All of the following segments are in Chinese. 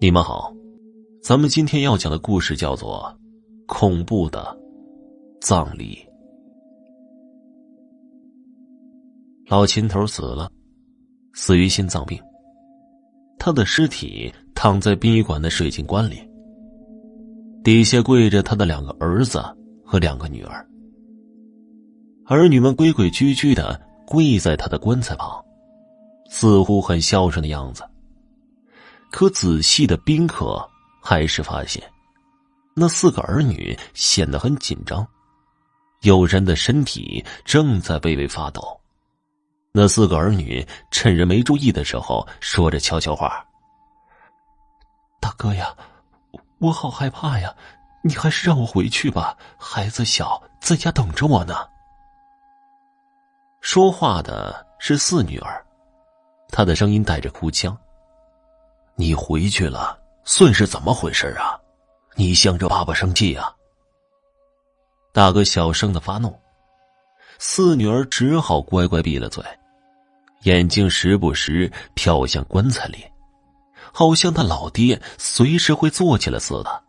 你们好，咱们今天要讲的故事叫做《恐怖的葬礼》。老秦头死了，死于心脏病。他的尸体躺在殡仪馆的水晶棺里，底下跪着他的两个儿子和两个女儿。儿女们规规矩矩的跪在他的棺材旁，似乎很孝顺的样子。可仔细的宾客还是发现，那四个儿女显得很紧张，有人的身体正在微微发抖。那四个儿女趁人没注意的时候，说着悄悄话：“大哥呀，我好害怕呀，你还是让我回去吧，孩子小，在家等着我呢。”说话的是四女儿，她的声音带着哭腔：“你回去了，算是怎么回事啊？你向着爸爸生气啊？”大哥小声的发怒，四女儿只好乖乖闭了嘴，眼睛时不时瞟向棺材里，好像他老爹随时会坐起来似的。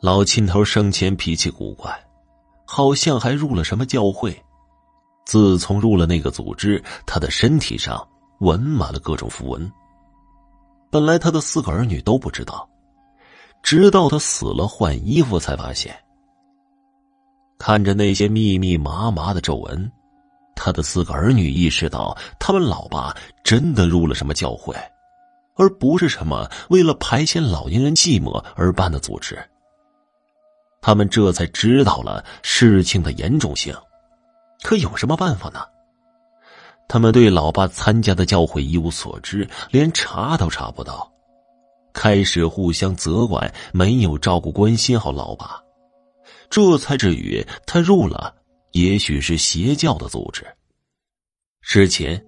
老秦头生前脾气古怪，好像还入了什么教会。自从入了那个组织，他的身体上纹满了各种符文。本来他的四个儿女都不知道，直到他死了换衣服才发现。看着那些密密麻麻的皱纹，他的四个儿女意识到，他们老爸真的入了什么教会，而不是什么为了排遣老年人寂寞而办的组织。他们这才知道了事情的严重性。可有什么办法呢？他们对老爸参加的教会一无所知，连查都查不到，开始互相责怪，没有照顾关心好老爸，这才至于他入了，也许是邪教的组织。之前，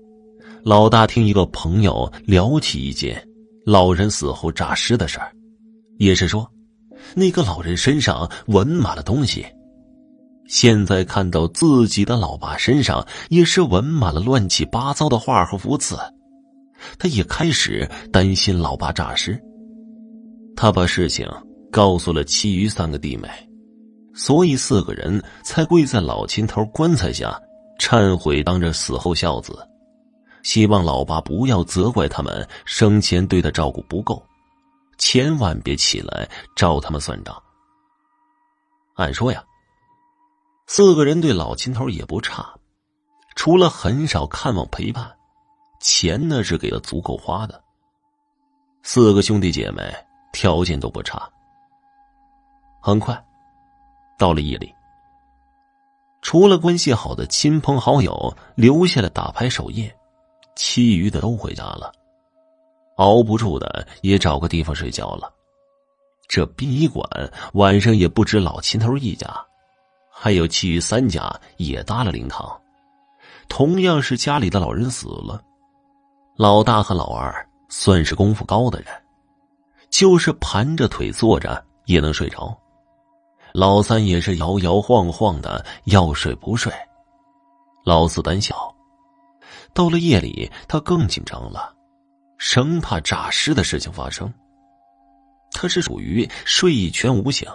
老大听一个朋友聊起一件老人死后诈尸的事儿，也是说，那个老人身上纹满了东西。现在看到自己的老爸身上也是纹满了乱七八糟的画和符字，他也开始担心老爸诈尸。他把事情告诉了其余三个弟妹，所以四个人才跪在老秦头棺材下忏悔，当着死后孝子，希望老爸不要责怪他们生前对他照顾不够，千万别起来找他们算账。按说呀。四个人对老秦头也不差，除了很少看望陪伴，钱呢是给的足够花的。四个兄弟姐妹条件都不差。很快，到了夜里，除了关系好的亲朋好友留下来打牌守夜，其余的都回家了。熬不住的也找个地方睡觉了。这殡仪馆晚上也不止老秦头一家。还有其余三家也搭了灵堂，同样是家里的老人死了，老大和老二算是功夫高的人，就是盘着腿坐着也能睡着，老三也是摇摇晃晃的要睡不睡，老四胆小，到了夜里他更紧张了，生怕诈尸的事情发生，他是属于睡一拳无醒。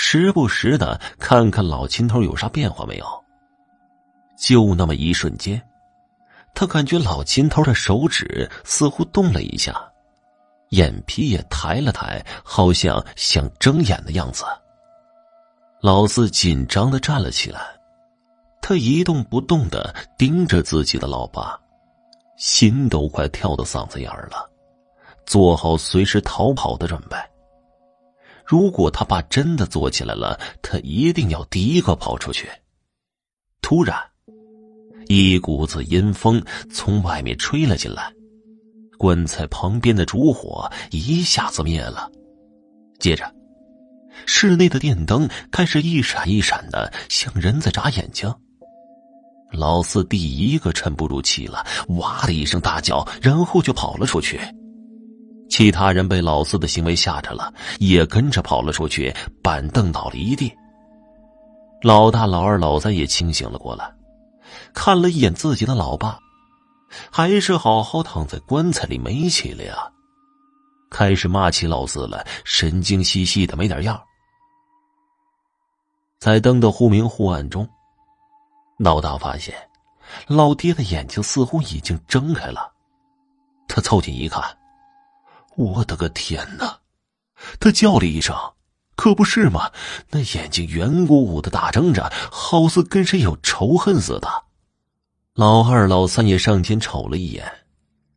时不时的看看老秦头有啥变化没有。就那么一瞬间，他感觉老秦头的手指似乎动了一下，眼皮也抬了抬，好像想睁眼的样子。老四紧张的站了起来，他一动不动的盯着自己的老爸，心都快跳到嗓子眼儿了，做好随时逃跑的准备。如果他爸真的坐起来了，他一定要第一个跑出去。突然，一股子阴风从外面吹了进来，棺材旁边的烛火一下子灭了。接着，室内的电灯开始一闪一闪的，像人在眨眼睛。老四第一个沉不住气了，哇的一声大叫，然后就跑了出去。其他人被老四的行为吓着了，也跟着跑了出去，板凳倒了一地。老大、老二、老三也清醒了过来，看了一眼自己的老爸，还是好好躺在棺材里没起来呀。开始骂起老四来，神经兮兮的没点样。在灯的忽明忽暗中，老大发现老爹的眼睛似乎已经睁开了。他凑近一看，我的个天哪！他叫了一声：“可不是嘛！”那眼睛圆鼓鼓的大睁着，好似跟谁有仇恨似的。老二、老三也上前瞅了一眼，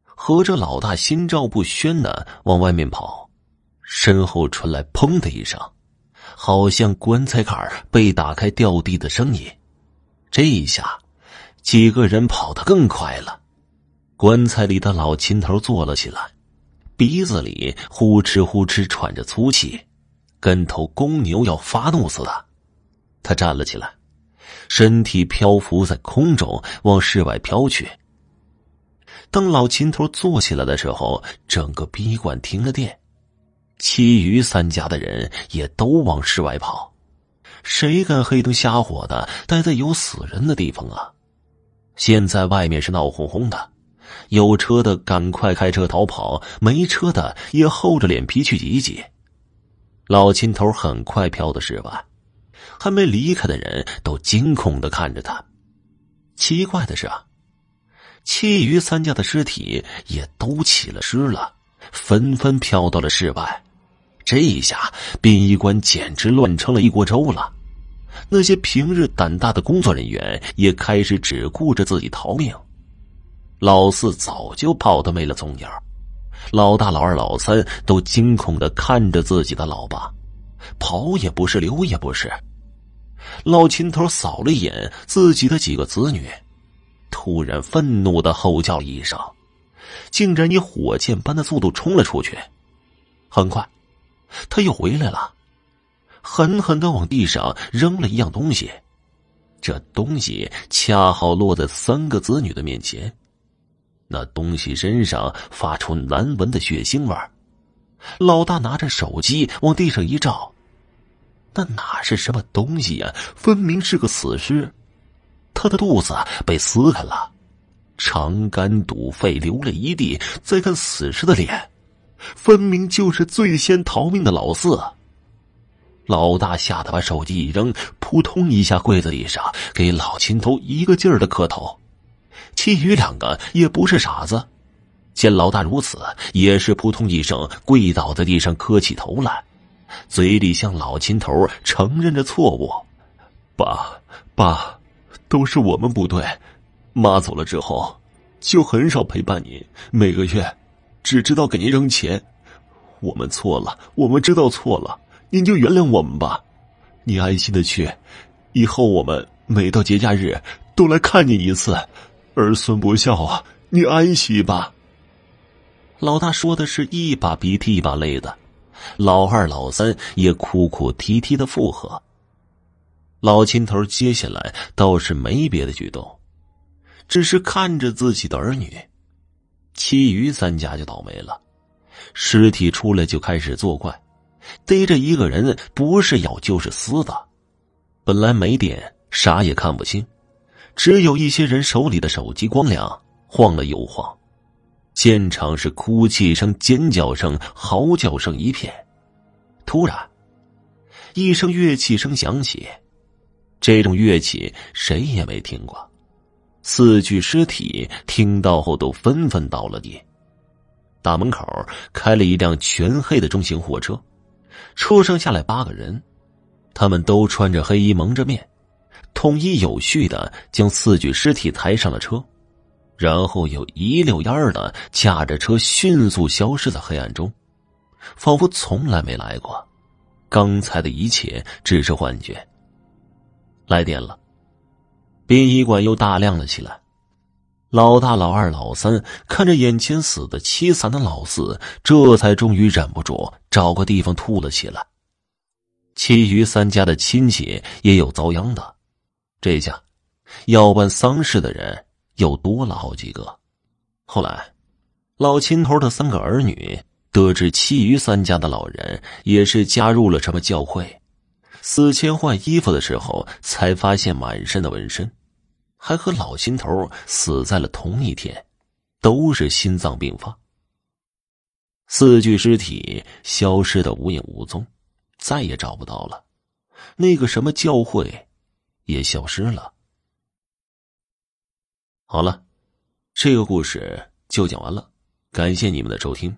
合着老大心照不宣的往外面跑，身后传来“砰”的一声。好像棺材盖被打开掉地的声音，这一下，几个人跑得更快了。棺材里的老秦头坐了起来，鼻子里呼哧呼哧喘着粗气，跟头公牛要发怒似的。他站了起来，身体漂浮在空中，往室外飘去。当老秦头坐起来的时候，整个宾馆停了电。其余三家的人也都往室外跑，谁敢黑灯瞎火的待在有死人的地方啊？现在外面是闹哄哄的，有车的赶快开车逃跑，没车的也厚着脸皮去挤挤。老秦头很快飘到室外，还没离开的人都惊恐的看着他。奇怪的是啊，其余三家的尸体也都起了尸了，纷纷飘到了室外。这一下，殡仪馆简直乱成了一锅粥了。那些平日胆大的工作人员也开始只顾着自己逃命。老四早就跑得没了踪影老大、老二、老三都惊恐的看着自己的老爸，跑也不是，留也不是。老秦头扫了一眼自己的几个子女，突然愤怒的吼叫一声，竟然以火箭般的速度冲了出去。很快。他又回来了，狠狠的往地上扔了一样东西，这东西恰好落在三个子女的面前。那东西身上发出难闻的血腥味老大拿着手机往地上一照，那哪是什么东西呀？分明是个死尸，他的肚子被撕开了，肠肝肚肺流了一地。再看死尸的脸。分明就是最先逃命的老四。老大吓得把手机一扔，扑通一下跪在地上，给老秦头一个劲儿的磕头。其余两个也不是傻子，见老大如此，也是扑通一声跪倒在地上磕起头来，嘴里向老秦头承认着错误：“爸，爸，都是我们不对。妈走了之后，就很少陪伴你，每个月。”只知道给您扔钱，我们错了，我们知道错了，您就原谅我们吧。你安心的去，以后我们每到节假日都来看你一次。儿孙不孝啊，你安息吧。老大说的是一把鼻涕一把泪的，老二老三也哭哭啼啼的附和。老秦头接下来倒是没别的举动，只是看着自己的儿女。其余三家就倒霉了，尸体出来就开始作怪，逮着一个人不是咬就是撕的。本来没电，啥也看不清，只有一些人手里的手机光亮，晃了又晃。现场是哭泣声、尖叫声、嚎叫声一片。突然，一声乐器声响起，这种乐器谁也没听过。四具尸体听到后都纷纷倒了地。大门口开了一辆全黑的中型货车，车上下来八个人，他们都穿着黑衣，蒙着面，统一有序的将四具尸体抬上了车，然后又一溜烟儿的驾着车迅速消失在黑暗中，仿佛从来没来过。刚才的一切只是幻觉。来电了。殡仪馆又大亮了起来，老大、老二、老三看着眼前死的凄惨的老四，这才终于忍不住找个地方吐了起来。其余三家的亲戚也有遭殃的，这下要办丧事的人又多了好几个。后来，老秦头的三个儿女得知其余三家的老人也是加入了什么教会，死前换衣服的时候才发现满身的纹身。还和老秦头死在了同一天，都是心脏病发。四具尸体消失的无影无踪，再也找不到了。那个什么教会，也消失了。好了，这个故事就讲完了，感谢你们的收听。